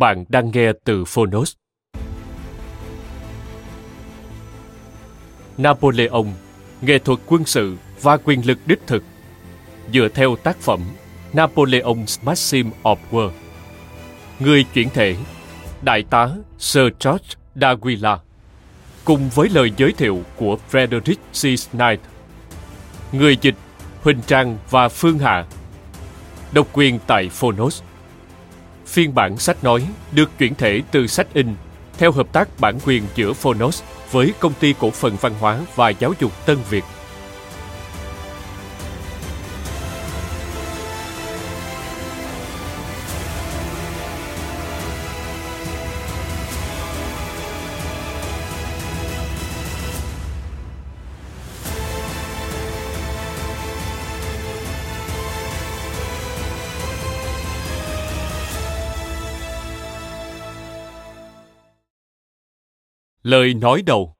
Bạn đang nghe từ Phonos. Napoleon, nghệ thuật quân sự và quyền lực đích thực dựa theo tác phẩm Napoleon's Maxim of War. Người chuyển thể Đại tá Sir George D'Aguila cùng với lời giới thiệu của Frederick C. Knight. Người dịch Huỳnh Trang và Phương Hạ. Độc quyền tại Phonos. Phiên bản sách nói được chuyển thể từ sách in theo hợp tác bản quyền giữa Phonos với công ty cổ phần văn hóa và giáo dục Tân Việt. Lời nói đầu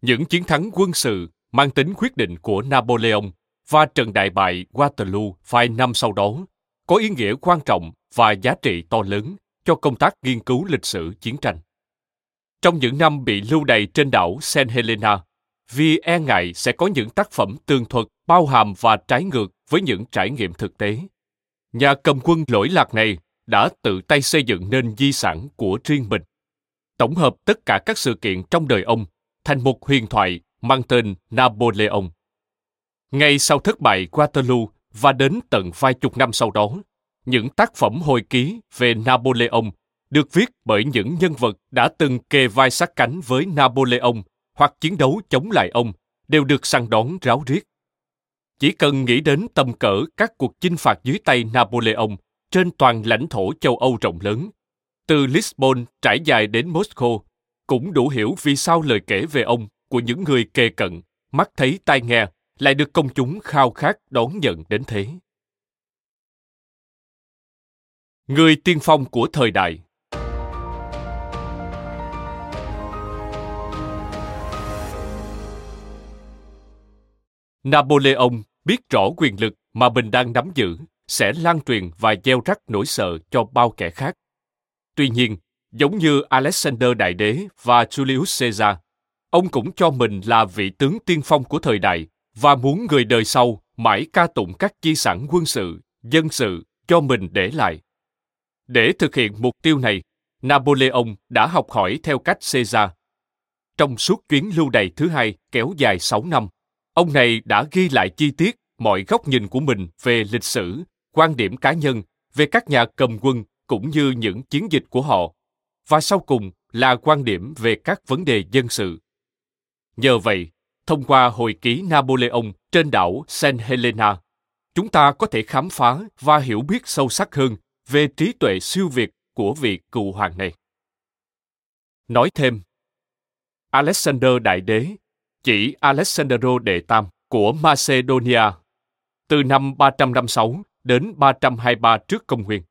Những chiến thắng quân sự mang tính quyết định của Napoleon và trận đại bại Waterloo vài năm sau đó có ý nghĩa quan trọng và giá trị to lớn cho công tác nghiên cứu lịch sử chiến tranh. Trong những năm bị lưu đày trên đảo St. Helena, vì e ngại sẽ có những tác phẩm tường thuật bao hàm và trái ngược với những trải nghiệm thực tế. Nhà cầm quân lỗi lạc này đã tự tay xây dựng nên di sản của riêng mình. Tổng hợp tất cả các sự kiện trong đời ông thành một huyền thoại mang tên Napoleon. Ngay sau thất bại Waterloo và đến tận vài chục năm sau đó, những tác phẩm hồi ký về Napoleon được viết bởi những nhân vật đã từng kề vai sát cánh với Napoleon hoặc chiến đấu chống lại ông đều được săn đón ráo riết. Chỉ cần nghĩ đến tầm cỡ các cuộc chinh phạt dưới tay Napoleon trên toàn lãnh thổ châu Âu rộng lớn, từ Lisbon trải dài đến Moscow, cũng đủ hiểu vì sao lời kể về ông của những người kề cận, mắt thấy tai nghe lại được công chúng khao khát đón nhận đến thế. Người tiên phong của thời đại. Napoleon biết rõ quyền lực mà mình đang nắm giữ sẽ lan truyền và gieo rắc nỗi sợ cho bao kẻ khác. Tuy nhiên, giống như Alexander Đại Đế và Julius Caesar, ông cũng cho mình là vị tướng tiên phong của thời đại và muốn người đời sau mãi ca tụng các di sản quân sự, dân sự cho mình để lại. Để thực hiện mục tiêu này, Napoleon đã học hỏi theo cách Caesar. Trong suốt chuyến lưu đày thứ hai kéo dài 6 năm, ông này đã ghi lại chi tiết mọi góc nhìn của mình về lịch sử quan điểm cá nhân về các nhà cầm quân cũng như những chiến dịch của họ và sau cùng là quan điểm về các vấn đề dân sự. Nhờ vậy, thông qua hồi ký Napoleon trên đảo Saint Helena, chúng ta có thể khám phá và hiểu biết sâu sắc hơn về trí tuệ siêu việt của vị cựu hoàng này. Nói thêm, Alexander Đại Đế, chỉ Alexandro Đệ Tam của Macedonia, từ năm 356 đến 323 trước công nguyên.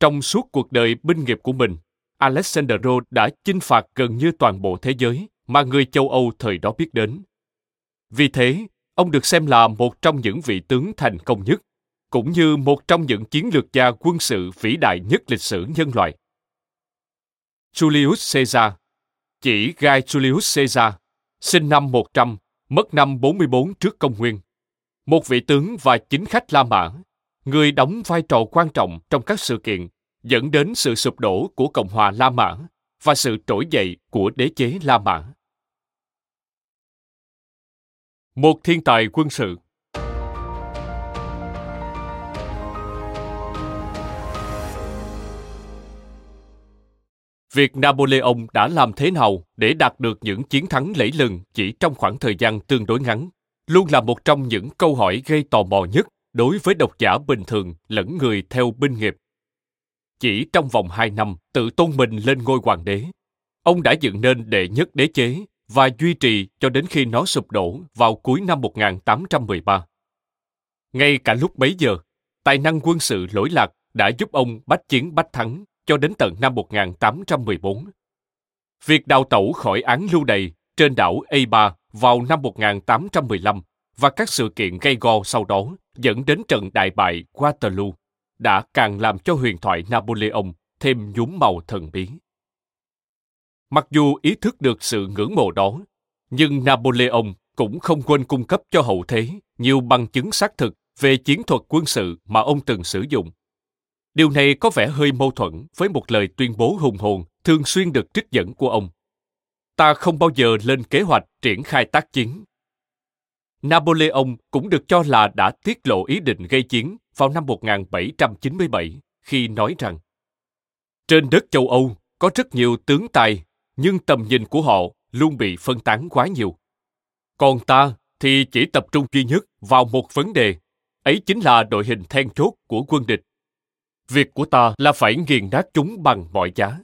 Trong suốt cuộc đời binh nghiệp của mình, Alexander đã chinh phạt gần như toàn bộ thế giới mà người châu Âu thời đó biết đến. Vì thế, ông được xem là một trong những vị tướng thành công nhất, cũng như một trong những chiến lược gia quân sự vĩ đại nhất lịch sử nhân loại. Julius Caesar, chỉ Gai Julius Caesar, sinh năm 100, mất năm 44 trước công nguyên. Một vị tướng và chính khách La Mã, người đóng vai trò quan trọng trong các sự kiện dẫn đến sự sụp đổ của Cộng hòa La Mã và sự trỗi dậy của đế chế La Mã. Một thiên tài quân sự Việc Napoleon đã làm thế nào để đạt được những chiến thắng lẫy lừng chỉ trong khoảng thời gian tương đối ngắn, luôn là một trong những câu hỏi gây tò mò nhất đối với độc giả bình thường lẫn người theo binh nghiệp. Chỉ trong vòng hai năm tự tôn mình lên ngôi hoàng đế, ông đã dựng nên đệ nhất đế chế và duy trì cho đến khi nó sụp đổ vào cuối năm 1813. Ngay cả lúc bấy giờ, tài năng quân sự lỗi lạc đã giúp ông bách chiến bách thắng cho đến tận năm 1814. Việc đào tẩu khỏi án lưu đày trên đảo A3 vào năm 1815 và các sự kiện gây go sau đó dẫn đến trận đại bại Waterloo đã càng làm cho huyền thoại Napoleon thêm nhúm màu thần bí. Mặc dù ý thức được sự ngưỡng mộ đó, nhưng Napoleon cũng không quên cung cấp cho hậu thế nhiều bằng chứng xác thực về chiến thuật quân sự mà ông từng sử dụng. Điều này có vẻ hơi mâu thuẫn với một lời tuyên bố hùng hồn thường xuyên được trích dẫn của ông. Ta không bao giờ lên kế hoạch triển khai tác chiến. Napoleon cũng được cho là đã tiết lộ ý định gây chiến vào năm 1797 khi nói rằng Trên đất châu Âu có rất nhiều tướng tài, nhưng tầm nhìn của họ luôn bị phân tán quá nhiều. Còn ta thì chỉ tập trung duy nhất vào một vấn đề, ấy chính là đội hình then chốt của quân địch. Việc của ta là phải nghiền nát chúng bằng mọi giá.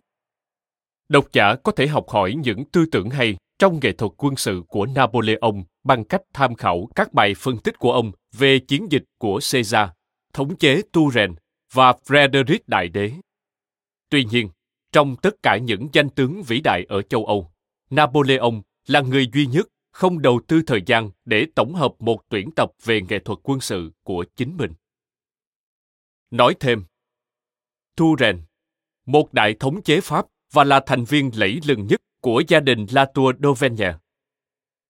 Độc giả có thể học hỏi những tư tưởng hay trong nghệ thuật quân sự của Napoleon bằng cách tham khảo các bài phân tích của ông về chiến dịch của Caesar, thống chế Turen và Frederick Đại Đế. Tuy nhiên, trong tất cả những danh tướng vĩ đại ở châu Âu, Napoleon là người duy nhất không đầu tư thời gian để tổng hợp một tuyển tập về nghệ thuật quân sự của chính mình. Nói thêm, Turen, một đại thống chế Pháp và là thành viên lẫy lừng nhất của gia đình Latour d'Auvergne.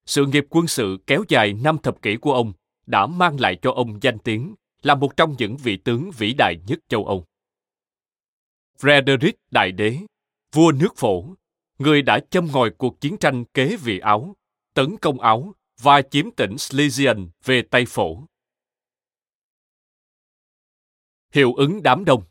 Sự nghiệp quân sự kéo dài năm thập kỷ của ông đã mang lại cho ông danh tiếng là một trong những vị tướng vĩ đại nhất châu Âu. Frederick Đại Đế, vua nước phổ, người đã châm ngòi cuộc chiến tranh kế vị Áo, tấn công Áo và chiếm tỉnh Schlesien về Tây Phổ. Hiệu ứng đám đông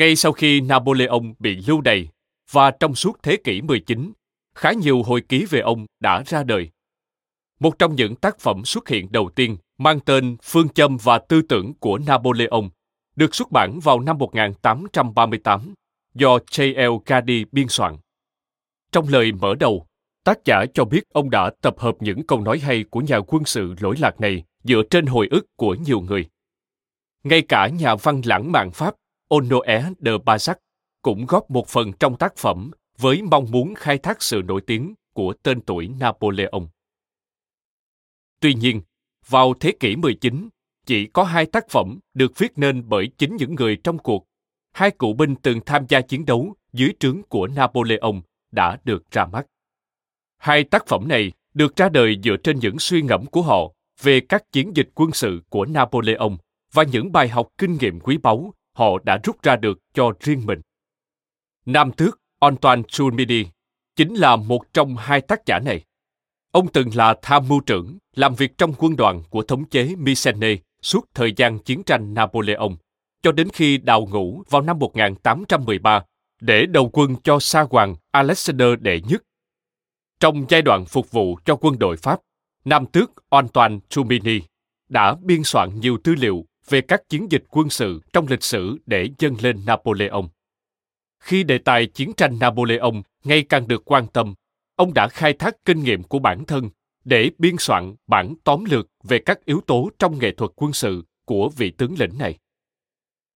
Ngay sau khi Napoleon bị lưu đày và trong suốt thế kỷ 19, khá nhiều hồi ký về ông đã ra đời. Một trong những tác phẩm xuất hiện đầu tiên mang tên Phương châm và tư tưởng của Napoleon được xuất bản vào năm 1838 do J.L. Gady biên soạn. Trong lời mở đầu, tác giả cho biết ông đã tập hợp những câu nói hay của nhà quân sự lỗi lạc này dựa trên hồi ức của nhiều người. Ngay cả nhà văn lãng mạn Pháp Honoré de Balzac cũng góp một phần trong tác phẩm với mong muốn khai thác sự nổi tiếng của tên tuổi Napoleon. Tuy nhiên, vào thế kỷ 19, chỉ có hai tác phẩm được viết nên bởi chính những người trong cuộc. Hai cựu binh từng tham gia chiến đấu dưới trướng của Napoleon đã được ra mắt. Hai tác phẩm này được ra đời dựa trên những suy ngẫm của họ về các chiến dịch quân sự của Napoleon và những bài học kinh nghiệm quý báu họ đã rút ra được cho riêng mình. Nam tước Antoine Chulmidi chính là một trong hai tác giả này. Ông từng là tham mưu trưởng, làm việc trong quân đoàn của thống chế Mycenae suốt thời gian chiến tranh Napoleon, cho đến khi đào ngũ vào năm 1813 để đầu quân cho sa hoàng Alexander đệ nhất. Trong giai đoạn phục vụ cho quân đội Pháp, Nam tước Antoine Chumini đã biên soạn nhiều tư liệu về các chiến dịch quân sự trong lịch sử để dâng lên Napoleon. Khi đề tài chiến tranh Napoleon ngày càng được quan tâm, ông đã khai thác kinh nghiệm của bản thân để biên soạn bản tóm lược về các yếu tố trong nghệ thuật quân sự của vị tướng lĩnh này.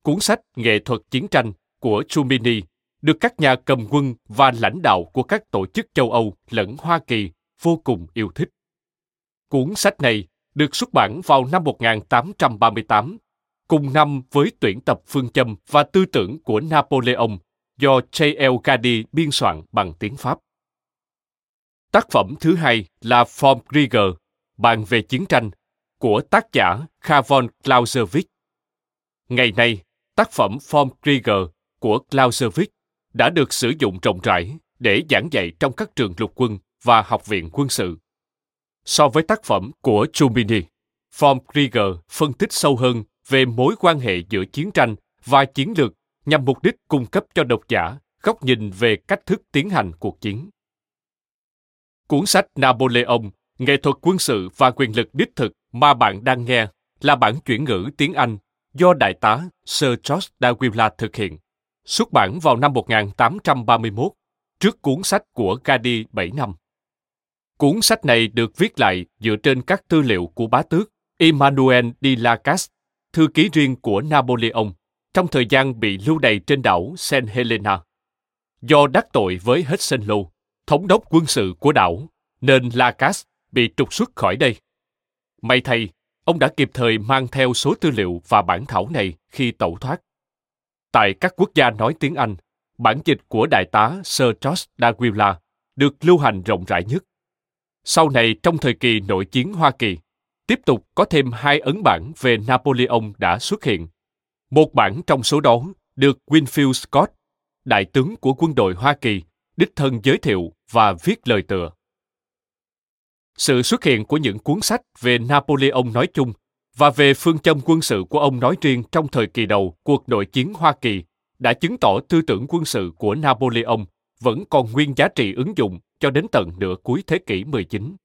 Cuốn sách Nghệ thuật chiến tranh của Chumini được các nhà cầm quân và lãnh đạo của các tổ chức châu Âu lẫn Hoa Kỳ vô cùng yêu thích. Cuốn sách này được xuất bản vào năm 1838, cùng năm với tuyển tập phương châm và tư tưởng của Napoleon do J.L. Gady biên soạn bằng tiếng Pháp. Tác phẩm thứ hai là Form Krieger, bàn về chiến tranh, của tác giả Kavon Clausewitz. Ngày nay, tác phẩm Form Krieger của Clausewitz đã được sử dụng rộng rãi để giảng dạy trong các trường lục quân và học viện quân sự. So với tác phẩm của Chumini, Form Krieger phân tích sâu hơn về mối quan hệ giữa chiến tranh và chiến lược nhằm mục đích cung cấp cho độc giả góc nhìn về cách thức tiến hành cuộc chiến. Cuốn sách Napoleon, nghệ thuật quân sự và quyền lực đích thực mà bạn đang nghe là bản chuyển ngữ tiếng Anh do Đại tá Sir George Dawilla thực hiện, xuất bản vào năm 1831, trước cuốn sách của Gadi 7 năm. Cuốn sách này được viết lại dựa trên các tư liệu của bá tước Emmanuel de Lacasse, thư ký riêng của Napoleon, trong thời gian bị lưu đày trên đảo Saint Helena. Do đắc tội với Hudson thống đốc quân sự của đảo, nên Lacasse bị trục xuất khỏi đây. May thay, ông đã kịp thời mang theo số tư liệu và bản thảo này khi tẩu thoát. Tại các quốc gia nói tiếng Anh, bản dịch của đại tá Sir George Dagwilla được lưu hành rộng rãi nhất. Sau này trong thời kỳ nội chiến Hoa Kỳ, tiếp tục có thêm hai ấn bản về Napoleon đã xuất hiện. Một bản trong số đó được Winfield Scott, đại tướng của quân đội Hoa Kỳ, đích thân giới thiệu và viết lời tựa. Sự xuất hiện của những cuốn sách về Napoleon nói chung và về phương châm quân sự của ông nói riêng trong thời kỳ đầu cuộc nội chiến Hoa Kỳ đã chứng tỏ tư tưởng quân sự của Napoleon vẫn còn nguyên giá trị ứng dụng cho đến tận nửa cuối thế kỷ 19.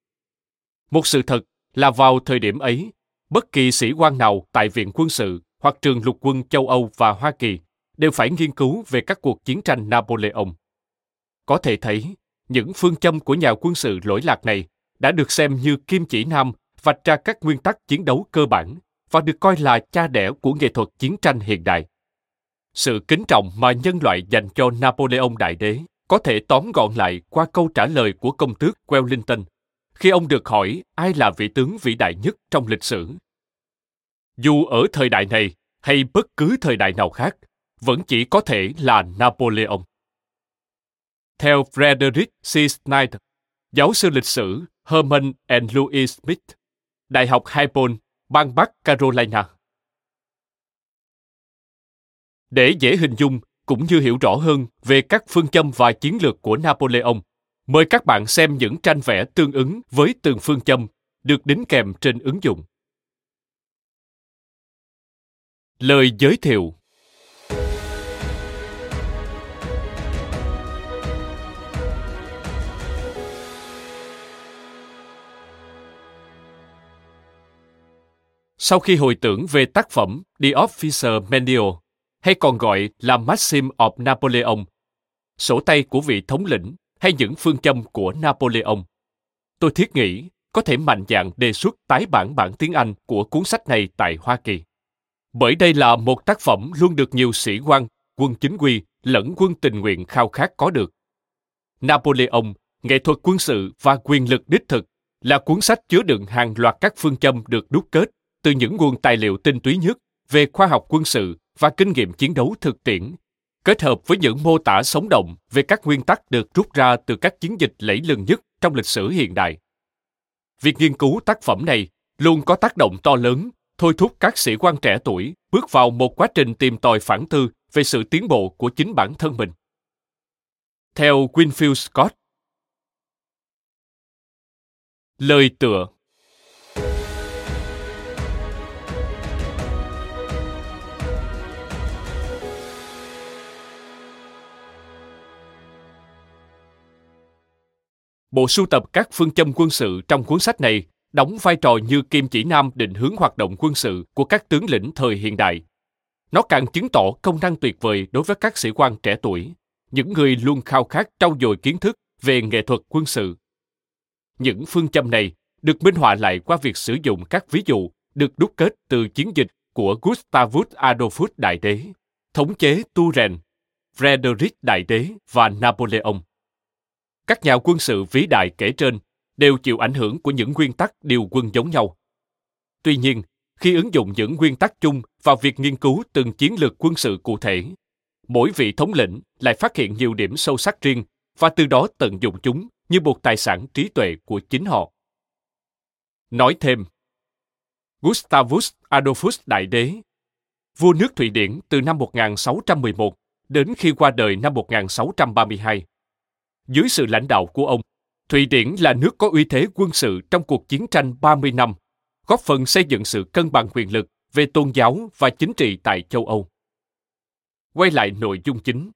Một sự thật là vào thời điểm ấy, bất kỳ sĩ quan nào tại Viện Quân sự hoặc trường lục quân châu Âu và Hoa Kỳ đều phải nghiên cứu về các cuộc chiến tranh Napoleon. Có thể thấy, những phương châm của nhà quân sự lỗi lạc này đã được xem như kim chỉ nam vạch ra các nguyên tắc chiến đấu cơ bản và được coi là cha đẻ của nghệ thuật chiến tranh hiện đại. Sự kính trọng mà nhân loại dành cho Napoleon Đại Đế có thể tóm gọn lại qua câu trả lời của công tước Wellington khi ông được hỏi ai là vị tướng vĩ đại nhất trong lịch sử. Dù ở thời đại này hay bất cứ thời đại nào khác, vẫn chỉ có thể là Napoleon. Theo Frederick C. Snyder, giáo sư lịch sử Herman and Louis Smith, Đại học Highborn, bang Bắc Carolina. Để dễ hình dung cũng như hiểu rõ hơn về các phương châm và chiến lược của Napoleon, mời các bạn xem những tranh vẽ tương ứng với từng phương châm được đính kèm trên ứng dụng. Lời giới thiệu Sau khi hồi tưởng về tác phẩm The Officer Manual, hay còn gọi là Maxim of Napoleon, sổ tay của vị thống lĩnh hay những phương châm của Napoleon, tôi thiết nghĩ có thể mạnh dạn đề xuất tái bản bản tiếng Anh của cuốn sách này tại Hoa Kỳ. Bởi đây là một tác phẩm luôn được nhiều sĩ quan, quân chính quy lẫn quân tình nguyện khao khát có được. Napoleon, nghệ thuật quân sự và quyền lực đích thực là cuốn sách chứa đựng hàng loạt các phương châm được đúc kết từ những nguồn tài liệu tinh túy nhất về khoa học quân sự và kinh nghiệm chiến đấu thực tiễn, kết hợp với những mô tả sống động về các nguyên tắc được rút ra từ các chiến dịch lẫy lừng nhất trong lịch sử hiện đại. Việc nghiên cứu tác phẩm này luôn có tác động to lớn, thôi thúc các sĩ quan trẻ tuổi bước vào một quá trình tìm tòi phản tư về sự tiến bộ của chính bản thân mình. Theo Winfield Scott, Lời tựa Bộ sưu tập các phương châm quân sự trong cuốn sách này đóng vai trò như kim chỉ nam định hướng hoạt động quân sự của các tướng lĩnh thời hiện đại. Nó càng chứng tỏ công năng tuyệt vời đối với các sĩ quan trẻ tuổi, những người luôn khao khát trau dồi kiến thức về nghệ thuật quân sự. Những phương châm này được minh họa lại qua việc sử dụng các ví dụ được đúc kết từ chiến dịch của Gustavus Adolphus Đại Đế, thống chế Turen, Frederick Đại Đế và Napoleon. Các nhà quân sự vĩ đại kể trên đều chịu ảnh hưởng của những nguyên tắc điều quân giống nhau. Tuy nhiên, khi ứng dụng những nguyên tắc chung vào việc nghiên cứu từng chiến lược quân sự cụ thể, mỗi vị thống lĩnh lại phát hiện nhiều điểm sâu sắc riêng và từ đó tận dụng chúng như một tài sản trí tuệ của chính họ. Nói thêm, Gustavus Adolphus Đại Đế, vua nước Thụy Điển từ năm 1611 đến khi qua đời năm 1632. Dưới sự lãnh đạo của ông, Thụy Điển là nước có uy thế quân sự trong cuộc chiến tranh 30 năm, góp phần xây dựng sự cân bằng quyền lực về tôn giáo và chính trị tại châu Âu. Quay lại nội dung chính.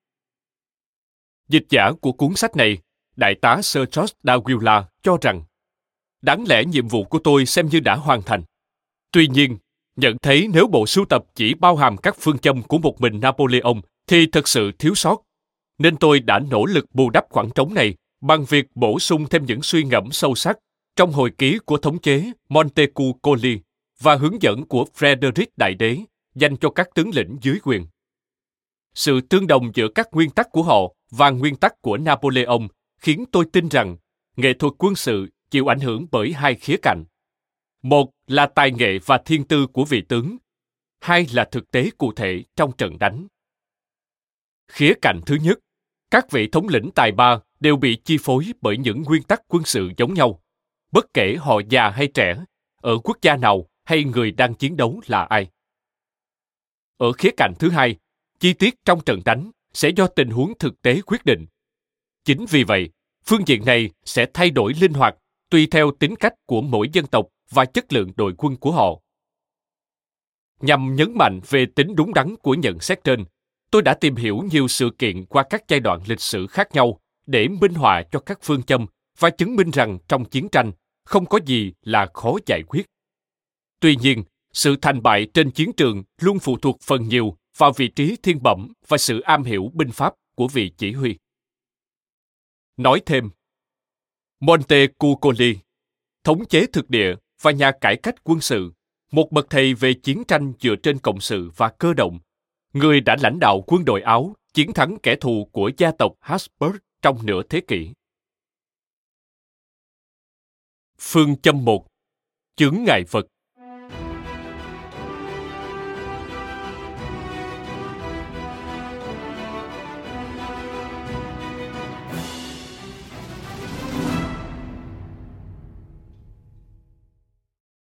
Dịch giả của cuốn sách này, Đại tá Sir George Dawila cho rằng đáng lẽ nhiệm vụ của tôi xem như đã hoàn thành. Tuy nhiên, nhận thấy nếu bộ sưu tập chỉ bao hàm các phương châm của một mình Napoleon thì thật sự thiếu sót. Nên tôi đã nỗ lực bù đắp khoảng trống này bằng việc bổ sung thêm những suy ngẫm sâu sắc trong hồi ký của thống chế Montecucoli và hướng dẫn của Frederick Đại Đế dành cho các tướng lĩnh dưới quyền. Sự tương đồng giữa các nguyên tắc của họ và nguyên tắc của Napoleon khiến tôi tin rằng nghệ thuật quân sự chịu ảnh hưởng bởi hai khía cạnh. Một là tài nghệ và thiên tư của vị tướng, hai là thực tế cụ thể trong trận đánh. Khía cạnh thứ nhất, các vị thống lĩnh tài ba đều bị chi phối bởi những nguyên tắc quân sự giống nhau, bất kể họ già hay trẻ, ở quốc gia nào hay người đang chiến đấu là ai. Ở khía cạnh thứ hai, chi tiết trong trận đánh sẽ do tình huống thực tế quyết định. Chính vì vậy, phương diện này sẽ thay đổi linh hoạt tùy theo tính cách của mỗi dân tộc và chất lượng đội quân của họ. Nhằm nhấn mạnh về tính đúng đắn của nhận xét trên, tôi đã tìm hiểu nhiều sự kiện qua các giai đoạn lịch sử khác nhau để minh họa cho các phương châm và chứng minh rằng trong chiến tranh không có gì là khó giải quyết. Tuy nhiên, sự thành bại trên chiến trường luôn phụ thuộc phần nhiều vào vị trí thiên bẩm và sự am hiểu binh pháp của vị chỉ huy. Nói thêm, Montecuccoli, thống chế thực địa và nhà cải cách quân sự, một bậc thầy về chiến tranh dựa trên cộng sự và cơ động, người đã lãnh đạo quân đội Áo chiến thắng kẻ thù của gia tộc Habsburg trong nửa thế kỷ. Phương châm 1 Chướng ngại vật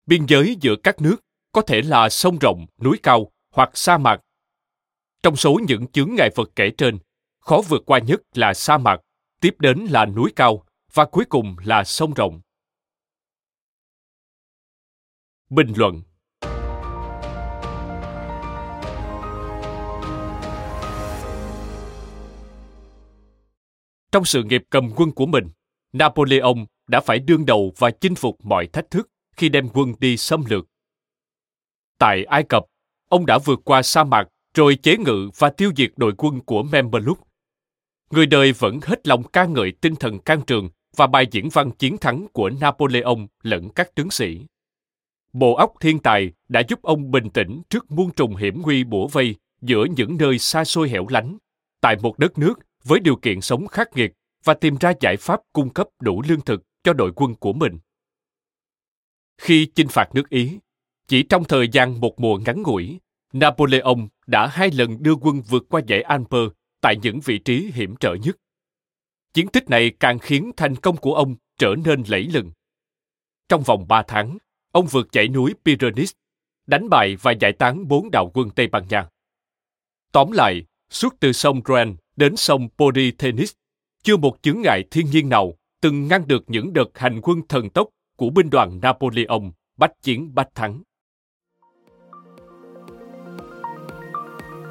Biên giới giữa các nước có thể là sông rộng, núi cao hoặc sa mạc. Trong số những chướng ngại vật kể trên, khó vượt qua nhất là sa mạc, tiếp đến là núi cao và cuối cùng là sông rộng. Bình luận Trong sự nghiệp cầm quân của mình, Napoleon đã phải đương đầu và chinh phục mọi thách thức khi đem quân đi xâm lược. Tại Ai Cập, ông đã vượt qua sa mạc rồi chế ngự và tiêu diệt đội quân của Memeluk. Người đời vẫn hết lòng ca ngợi tinh thần can trường và bài diễn văn chiến thắng của Napoleon lẫn các tướng sĩ. Bộ óc thiên tài đã giúp ông bình tĩnh trước muôn trùng hiểm nguy bủa vây giữa những nơi xa xôi hẻo lánh, tại một đất nước với điều kiện sống khắc nghiệt và tìm ra giải pháp cung cấp đủ lương thực cho đội quân của mình. Khi chinh phạt nước Ý, chỉ trong thời gian một mùa ngắn ngủi, Napoleon đã hai lần đưa quân vượt qua dãy Alper tại những vị trí hiểm trở nhất. Chiến tích này càng khiến thành công của ông trở nên lẫy lừng. Trong vòng ba tháng, ông vượt dãy núi Pyrenees, đánh bại và giải tán bốn đạo quân Tây Ban Nha. Tóm lại, suốt từ sông Rhône đến sông Polythenis, chưa một chướng ngại thiên nhiên nào từng ngăn được những đợt hành quân thần tốc của binh đoàn Napoleon bách chiến bách thắng.